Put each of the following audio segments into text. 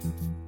Mm-hmm.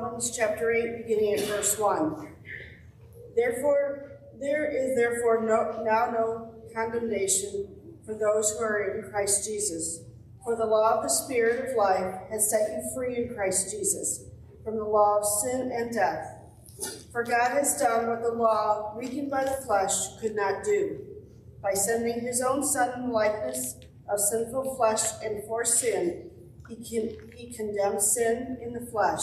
Romans chapter 8, beginning at verse 1. Therefore, there is therefore no, now no condemnation for those who are in Christ Jesus. For the law of the Spirit of life has set you free in Christ Jesus from the law of sin and death. For God has done what the law, weakened by the flesh, could not do, by sending his own Son in the likeness of sinful flesh and for sin he, he condemned sin in the flesh,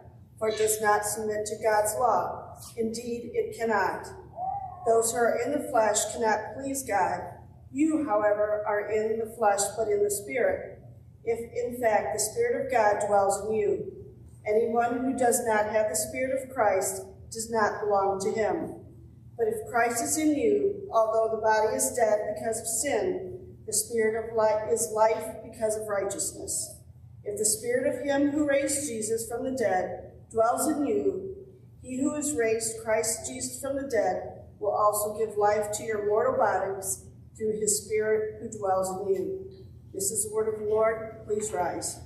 for it does not submit to God's law. Indeed, it cannot. Those who are in the flesh cannot please God. You, however, are in the flesh, but in the Spirit, if in fact the Spirit of God dwells in you. Anyone who does not have the Spirit of Christ does not belong to him. But if Christ is in you, although the body is dead because of sin, the Spirit of life is life because of righteousness. If the Spirit of Him who raised Jesus from the dead dwells in you, He who has raised Christ Jesus from the dead will also give life to your mortal bodies through His Spirit who dwells in you. This is the word of the Lord. Please rise.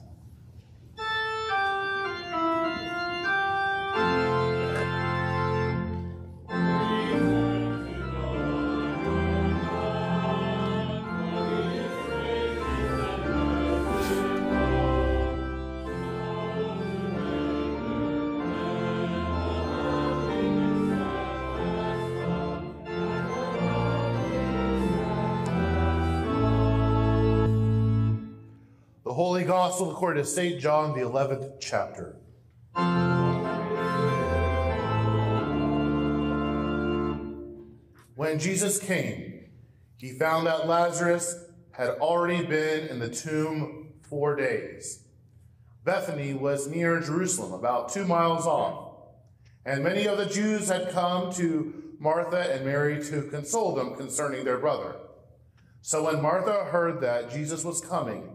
Gospel according to St. John, the 11th chapter. When Jesus came, he found that Lazarus had already been in the tomb four days. Bethany was near Jerusalem, about two miles off, and many of the Jews had come to Martha and Mary to console them concerning their brother. So when Martha heard that Jesus was coming,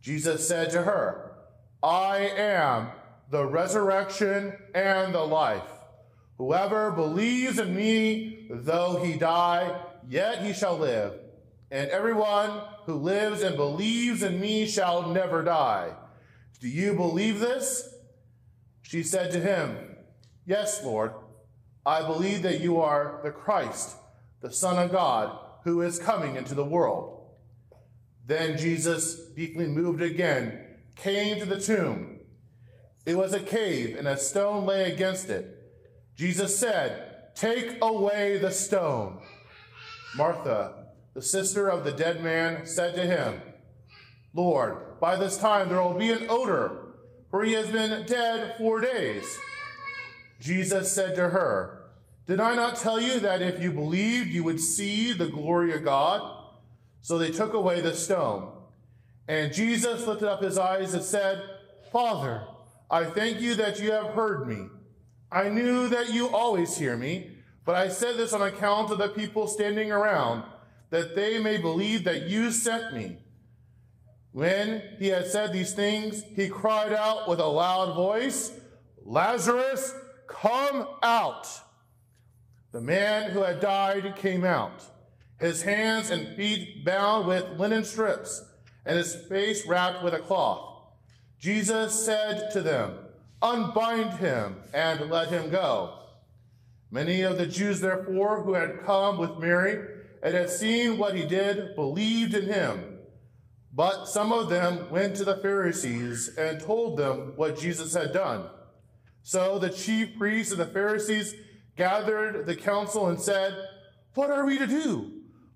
Jesus said to her, I am the resurrection and the life. Whoever believes in me, though he die, yet he shall live. And everyone who lives and believes in me shall never die. Do you believe this? She said to him, Yes, Lord. I believe that you are the Christ, the Son of God, who is coming into the world. Then Jesus, deeply moved again, came to the tomb. It was a cave, and a stone lay against it. Jesus said, Take away the stone. Martha, the sister of the dead man, said to him, Lord, by this time there will be an odor, for he has been dead four days. Jesus said to her, Did I not tell you that if you believed, you would see the glory of God? So they took away the stone. And Jesus lifted up his eyes and said, Father, I thank you that you have heard me. I knew that you always hear me, but I said this on account of the people standing around, that they may believe that you sent me. When he had said these things, he cried out with a loud voice, Lazarus, come out. The man who had died came out his hands and feet bound with linen strips, and his face wrapped with a cloth. Jesus said to them, Unbind him and let him go. Many of the Jews, therefore, who had come with Mary and had seen what he did, believed in him. But some of them went to the Pharisees and told them what Jesus had done. So the chief priests and the Pharisees gathered the council and said, What are we to do?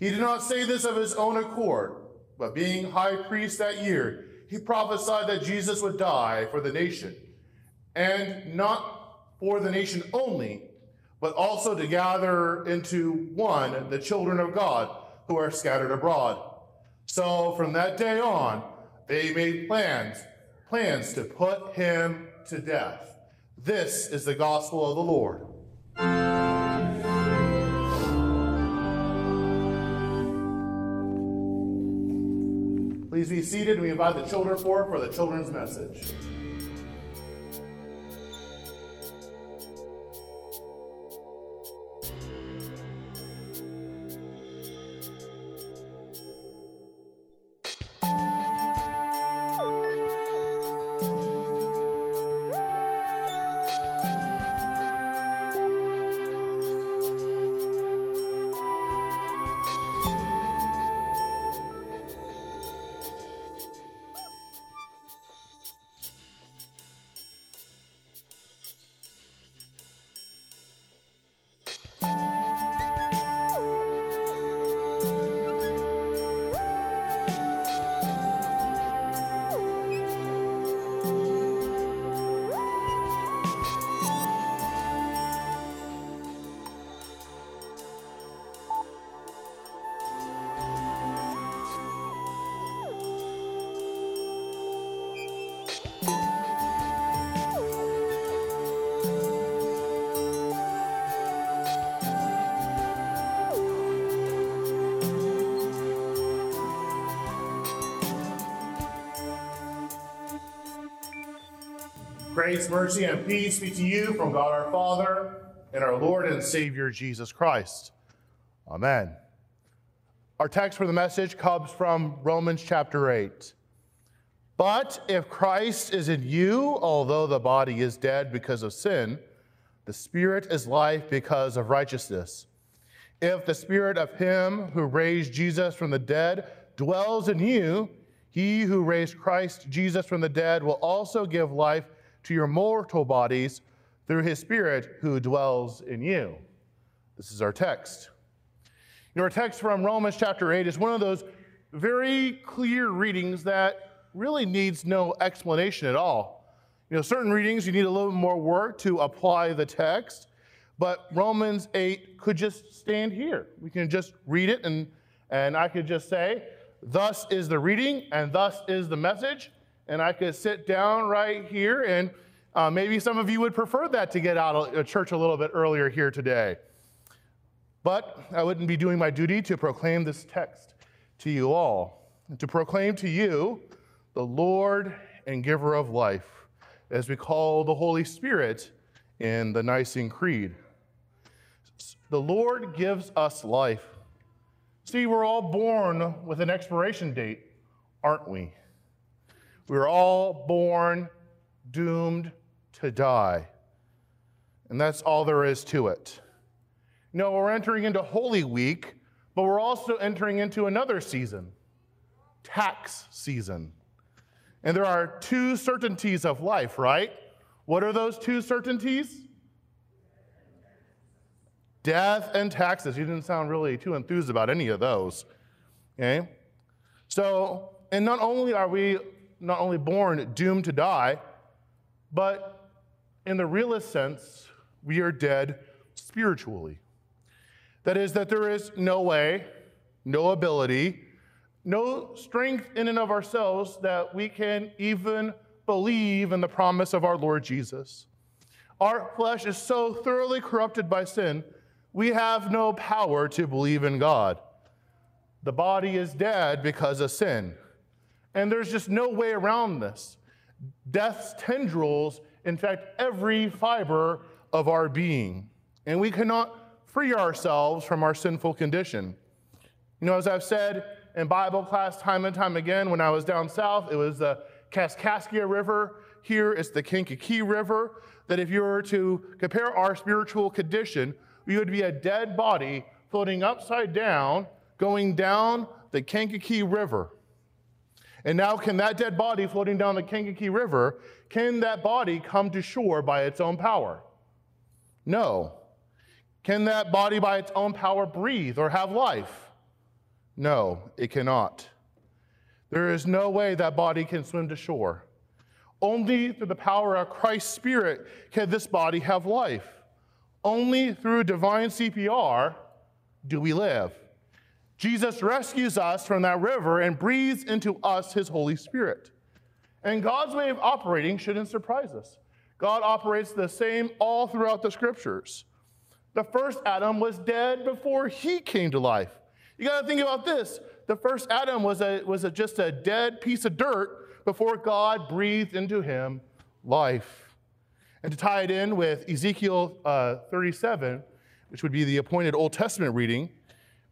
He did not say this of his own accord, but being high priest that year, he prophesied that Jesus would die for the nation, and not for the nation only, but also to gather into one the children of God who are scattered abroad. So from that day on, they made plans, plans to put him to death. This is the gospel of the Lord. Please be seated. We invite the children forward for the children's message. Grace, mercy, and peace be to you from God our Father and our Lord and Savior Jesus Christ. Amen. Our text for the message comes from Romans chapter 8. But if Christ is in you, although the body is dead because of sin, the spirit is life because of righteousness. If the spirit of him who raised Jesus from the dead dwells in you, he who raised Christ Jesus from the dead will also give life to your mortal bodies through his Spirit who dwells in you. This is our text. Your text from Romans chapter 8 is one of those very clear readings that really needs no explanation at all. You know, certain readings you need a little more work to apply the text, but Romans 8 could just stand here. We can just read it, and, and I could just say, Thus is the reading, and thus is the message and I could sit down right here, and uh, maybe some of you would prefer that to get out of church a little bit earlier here today. But I wouldn't be doing my duty to proclaim this text to you all, to proclaim to you the Lord and giver of life, as we call the Holy Spirit in the Nicene Creed. The Lord gives us life. See, we're all born with an expiration date, aren't we? We are all born doomed to die. And that's all there is to it. Know, we're entering into Holy Week, but we're also entering into another season tax season. And there are two certainties of life, right? What are those two certainties? Death and taxes. You didn't sound really too enthused about any of those. Okay? So, and not only are we not only born doomed to die, but in the realest sense, we are dead spiritually. That is, that there is no way, no ability, no strength in and of ourselves that we can even believe in the promise of our Lord Jesus. Our flesh is so thoroughly corrupted by sin, we have no power to believe in God. The body is dead because of sin. And there's just no way around this. Death's tendrils infect every fiber of our being, and we cannot free ourselves from our sinful condition. You know, as I've said in Bible class time and time again, when I was down south, it was the Kaskaskia River. Here it's the Kankakee River. That if you were to compare our spiritual condition, we would be a dead body floating upside down, going down the Kankakee River. And now, can that dead body floating down the Kankakee River, can that body come to shore by its own power? No. Can that body by its own power breathe or have life? No, it cannot. There is no way that body can swim to shore. Only through the power of Christ's Spirit can this body have life. Only through divine CPR do we live. Jesus rescues us from that river and breathes into us his Holy Spirit. And God's way of operating shouldn't surprise us. God operates the same all throughout the scriptures. The first Adam was dead before he came to life. You got to think about this. The first Adam was, a, was a, just a dead piece of dirt before God breathed into him life. And to tie it in with Ezekiel uh, 37, which would be the appointed Old Testament reading,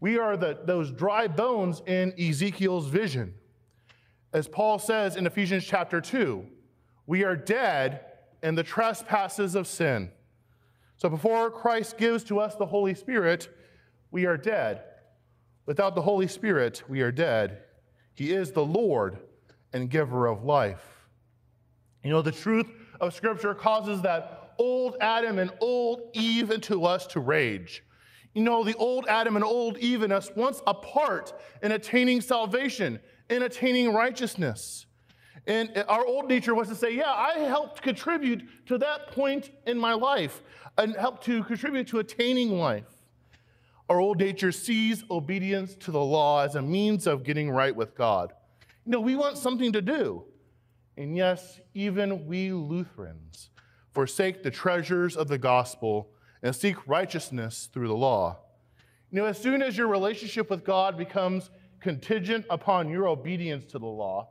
we are the, those dry bones in Ezekiel's vision. As Paul says in Ephesians chapter 2, we are dead in the trespasses of sin. So before Christ gives to us the Holy Spirit, we are dead. Without the Holy Spirit, we are dead. He is the Lord and giver of life. You know, the truth of Scripture causes that old Adam and old Eve into us to rage. You know, the old Adam and old Eve in us once apart in attaining salvation, in attaining righteousness. And our old nature was to say, Yeah, I helped contribute to that point in my life and helped to contribute to attaining life. Our old nature sees obedience to the law as a means of getting right with God. You know, we want something to do. And yes, even we Lutherans forsake the treasures of the gospel and seek righteousness through the law. You know, as soon as your relationship with God becomes contingent upon your obedience to the law,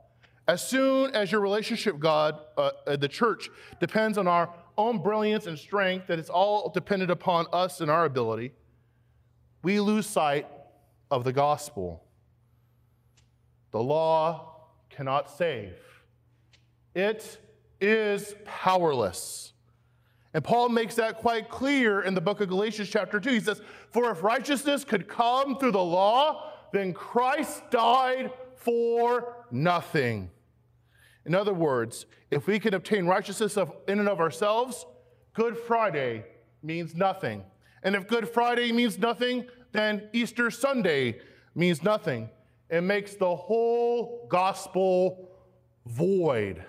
As soon as your relationship, God, uh, uh, the church, depends on our own brilliance and strength, that it's all dependent upon us and our ability, we lose sight of the gospel. The law cannot save, it is powerless. And Paul makes that quite clear in the book of Galatians, chapter 2. He says, For if righteousness could come through the law, then Christ died for nothing. In other words, if we can obtain righteousness of, in and of ourselves, Good Friday means nothing. And if Good Friday means nothing, then Easter Sunday means nothing. It makes the whole gospel void.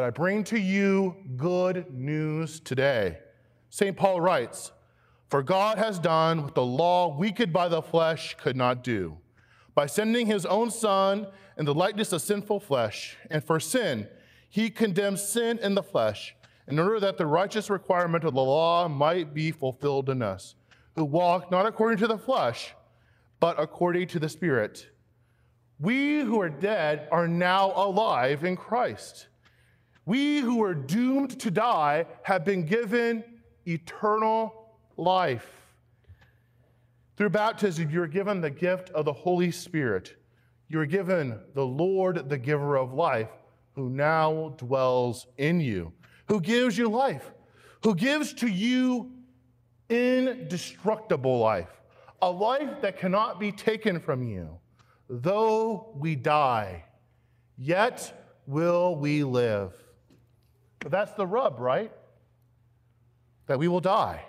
But I bring to you good news today. St. Paul writes, For God has done what the law, weakened by the flesh, could not do. By sending his own Son in the likeness of sinful flesh, and for sin, he condemns sin in the flesh, in order that the righteous requirement of the law might be fulfilled in us, who walk not according to the flesh, but according to the Spirit. We who are dead are now alive in Christ. We who are doomed to die have been given eternal life. Through baptism, you are given the gift of the Holy Spirit. You are given the Lord, the giver of life, who now dwells in you, who gives you life, who gives to you indestructible life, a life that cannot be taken from you. Though we die, yet will we live. But that's the rub, right? That we will die.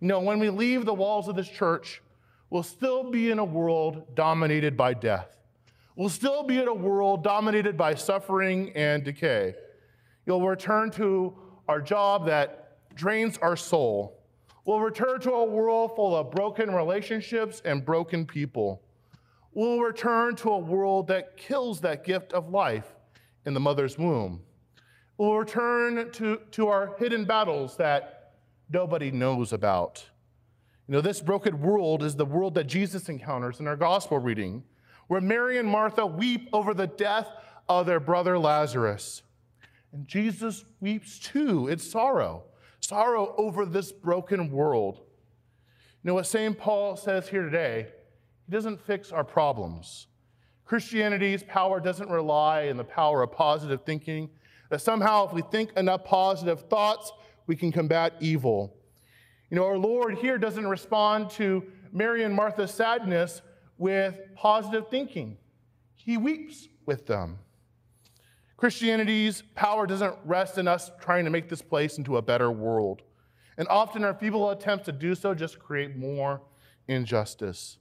You know, when we leave the walls of this church, we'll still be in a world dominated by death. We'll still be in a world dominated by suffering and decay. You'll return to our job that drains our soul. We'll return to a world full of broken relationships and broken people. We'll return to a world that kills that gift of life in the mother's womb. We'll return to, to our hidden battles that nobody knows about. You know, this broken world is the world that Jesus encounters in our gospel reading, where Mary and Martha weep over the death of their brother Lazarus. And Jesus weeps too. It's sorrow, sorrow over this broken world. You know what St. Paul says here today? He doesn't fix our problems. Christianity's power doesn't rely on the power of positive thinking that somehow, if we think enough positive thoughts, we can combat evil. You know, our Lord here doesn't respond to Mary and Martha's sadness with positive thinking, He weeps with them. Christianity's power doesn't rest in us trying to make this place into a better world. And often our feeble attempts to do so just create more injustice.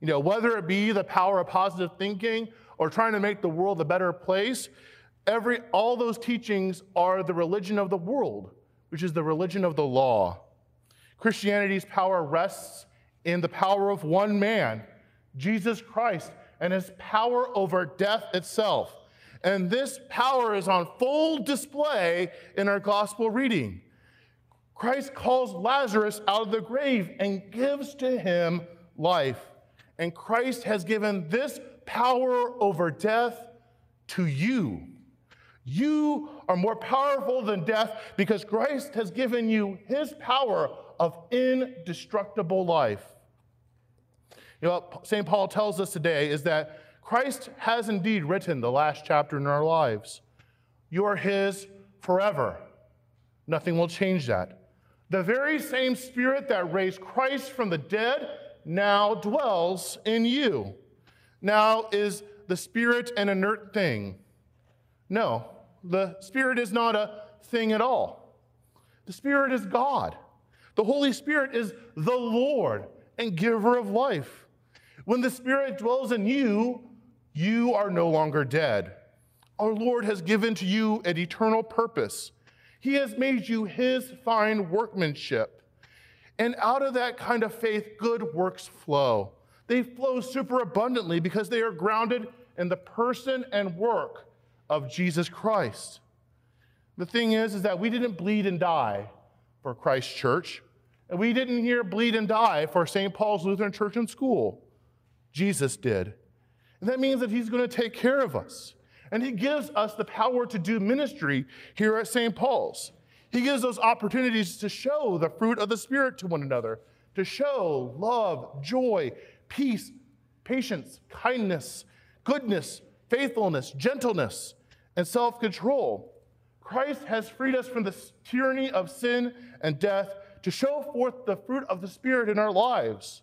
You know, whether it be the power of positive thinking or trying to make the world a better place, Every, all those teachings are the religion of the world, which is the religion of the law. Christianity's power rests in the power of one man, Jesus Christ, and his power over death itself. And this power is on full display in our gospel reading. Christ calls Lazarus out of the grave and gives to him life. And Christ has given this power over death to you. You are more powerful than death because Christ has given you his power of indestructible life. You know what St. Paul tells us today is that Christ has indeed written the last chapter in our lives. You are his forever. Nothing will change that. The very same spirit that raised Christ from the dead now dwells in you. Now, is the spirit an inert thing? No, the Spirit is not a thing at all. The Spirit is God. The Holy Spirit is the Lord and giver of life. When the Spirit dwells in you, you are no longer dead. Our Lord has given to you an eternal purpose. He has made you his fine workmanship. And out of that kind of faith, good works flow. They flow superabundantly because they are grounded in the person and work of Jesus Christ. The thing is, is that we didn't bleed and die for Christ Church, and we didn't hear bleed and die for St. Paul's Lutheran Church and School. Jesus did. And that means that He's going to take care of us. And He gives us the power to do ministry here at St. Paul's. He gives us opportunities to show the fruit of the Spirit to one another, to show love, joy, peace, patience, kindness, goodness, faithfulness, gentleness, and self control. Christ has freed us from the tyranny of sin and death to show forth the fruit of the Spirit in our lives.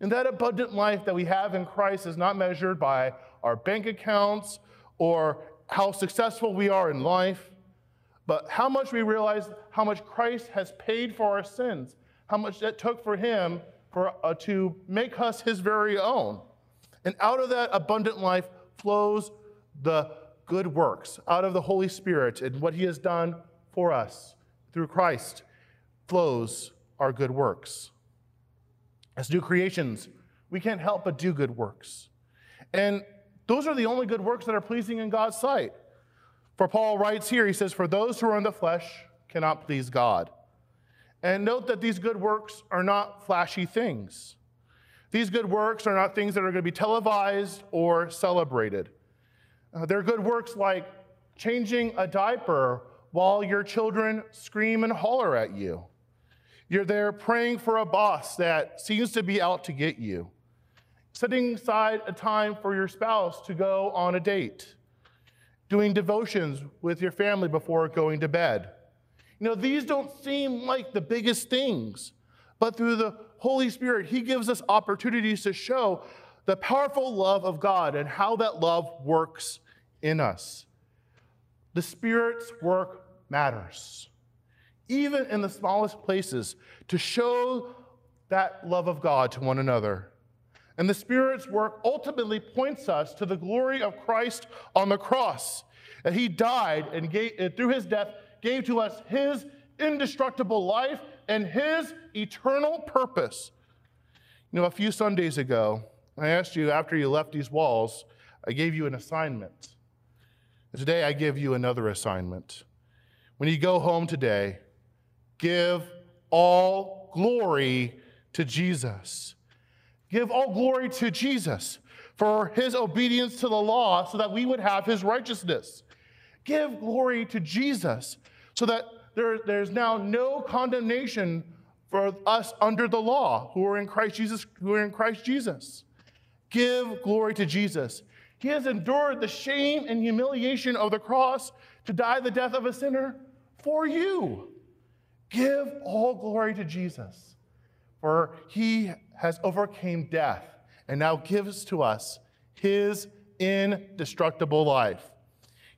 And that abundant life that we have in Christ is not measured by our bank accounts or how successful we are in life, but how much we realize how much Christ has paid for our sins, how much it took for him for, uh, to make us his very own. And out of that abundant life flows the good works, out of the Holy Spirit and what he has done for us through Christ flows our good works. As new creations, we can't help but do good works. And those are the only good works that are pleasing in God's sight. For Paul writes here, he says, For those who are in the flesh cannot please God. And note that these good works are not flashy things. These good works are not things that are going to be televised or celebrated. Uh, they're good works like changing a diaper while your children scream and holler at you. You're there praying for a boss that seems to be out to get you. Setting aside a time for your spouse to go on a date. Doing devotions with your family before going to bed. You know, these don't seem like the biggest things, but through the Holy Spirit, He gives us opportunities to show the powerful love of God and how that love works in us. The Spirit's work matters, even in the smallest places, to show that love of God to one another. And the Spirit's work ultimately points us to the glory of Christ on the cross. That He died and gave, through His death gave to us His indestructible life and his eternal purpose. You know, a few Sundays ago, I asked you after you left these walls, I gave you an assignment. Today, I give you another assignment. When you go home today, give all glory to Jesus. Give all glory to Jesus for his obedience to the law so that we would have his righteousness. Give glory to Jesus so that there, there's now no condemnation for us under the law who are in Christ Jesus, who are in Christ Jesus. Give glory to Jesus. He has endured the shame and humiliation of the cross to die the death of a sinner for you. Give all glory to Jesus, for he has overcame death and now gives to us his indestructible life.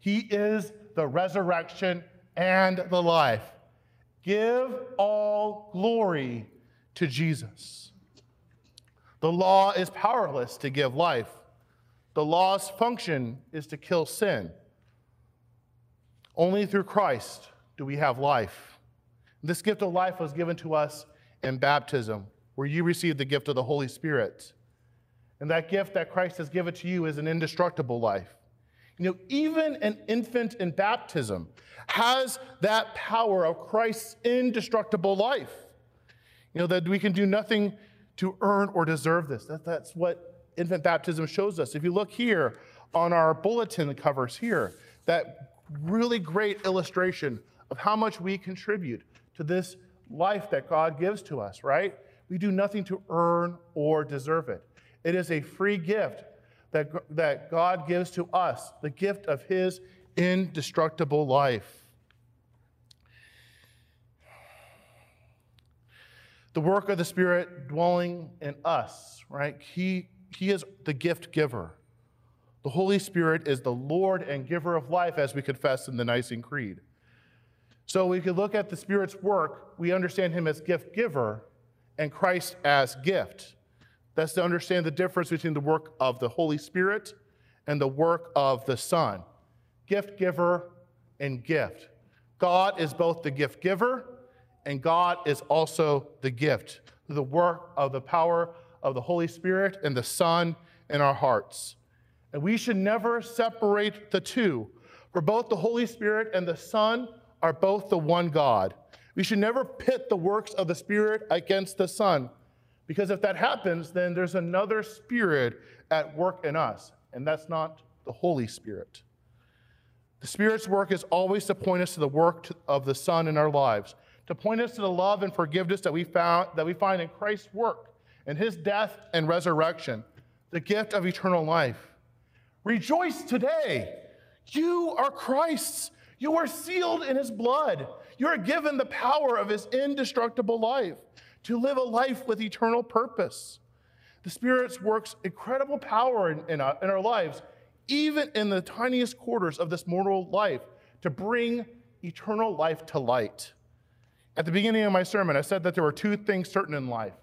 He is the resurrection and the life. Give all glory to Jesus. The law is powerless to give life. The law's function is to kill sin. Only through Christ do we have life. This gift of life was given to us in baptism, where you received the gift of the Holy Spirit. And that gift that Christ has given to you is an indestructible life. You know, even an infant in baptism has that power of Christ's indestructible life. You know, that we can do nothing to earn or deserve this. That, that's what infant baptism shows us. If you look here on our bulletin covers here, that really great illustration of how much we contribute to this life that God gives to us, right? We do nothing to earn or deserve it. It is a free gift that, that God gives to us, the gift of His indestructible life. The work of the Spirit dwelling in us, right? He, he is the gift giver. The Holy Spirit is the Lord and giver of life, as we confess in the Nicene Creed. So we could look at the Spirit's work, we understand Him as gift giver and Christ as gift. That's to understand the difference between the work of the Holy Spirit and the work of the Son. Gift giver and gift. God is both the gift giver and God is also the gift. The work of the power of the Holy Spirit and the Son in our hearts. And we should never separate the two, for both the Holy Spirit and the Son are both the one God. We should never pit the works of the Spirit against the Son. Because if that happens, then there's another spirit at work in us. and that's not the Holy Spirit. The Spirit's work is always to point us to the work of the Son in our lives, to point us to the love and forgiveness that we, found, that we find in Christ's work and his death and resurrection, the gift of eternal life. Rejoice today. You are Christ's. You are sealed in his blood. You are given the power of his indestructible life to live a life with eternal purpose. The Spirit works incredible power in, in, our, in our lives, even in the tiniest quarters of this mortal life, to bring eternal life to light. At the beginning of my sermon, I said that there were two things certain in life.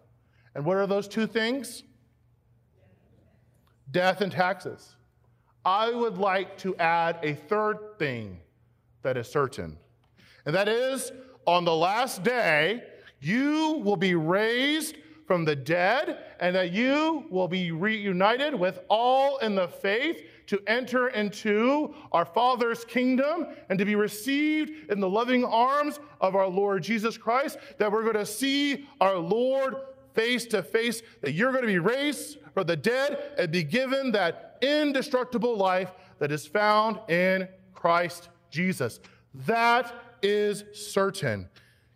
And what are those two things? Death and taxes. I would like to add a third thing that is certain, and that is on the last day, you will be raised from the dead, and that you will be reunited with all in the faith to enter into our Father's kingdom and to be received in the loving arms of our Lord Jesus Christ, that we're going to see our Lord face to face, that you're going to be raised from the dead and be given that indestructible life that is found in Christ Jesus. That is certain.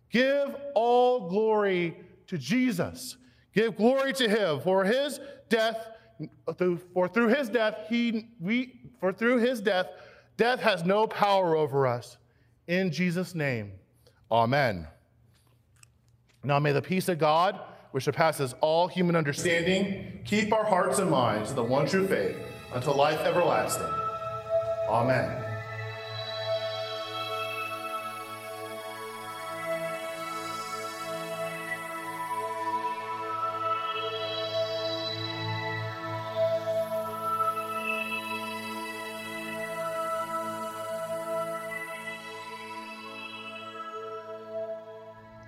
Give all glory to Jesus. Give glory to him for his death, for through his death, he, we, for through his death, death has no power over us. In Jesus' name, amen. Now may the peace of God, which surpasses all human understanding, keep our hearts and minds to the one true faith until life everlasting. Amen.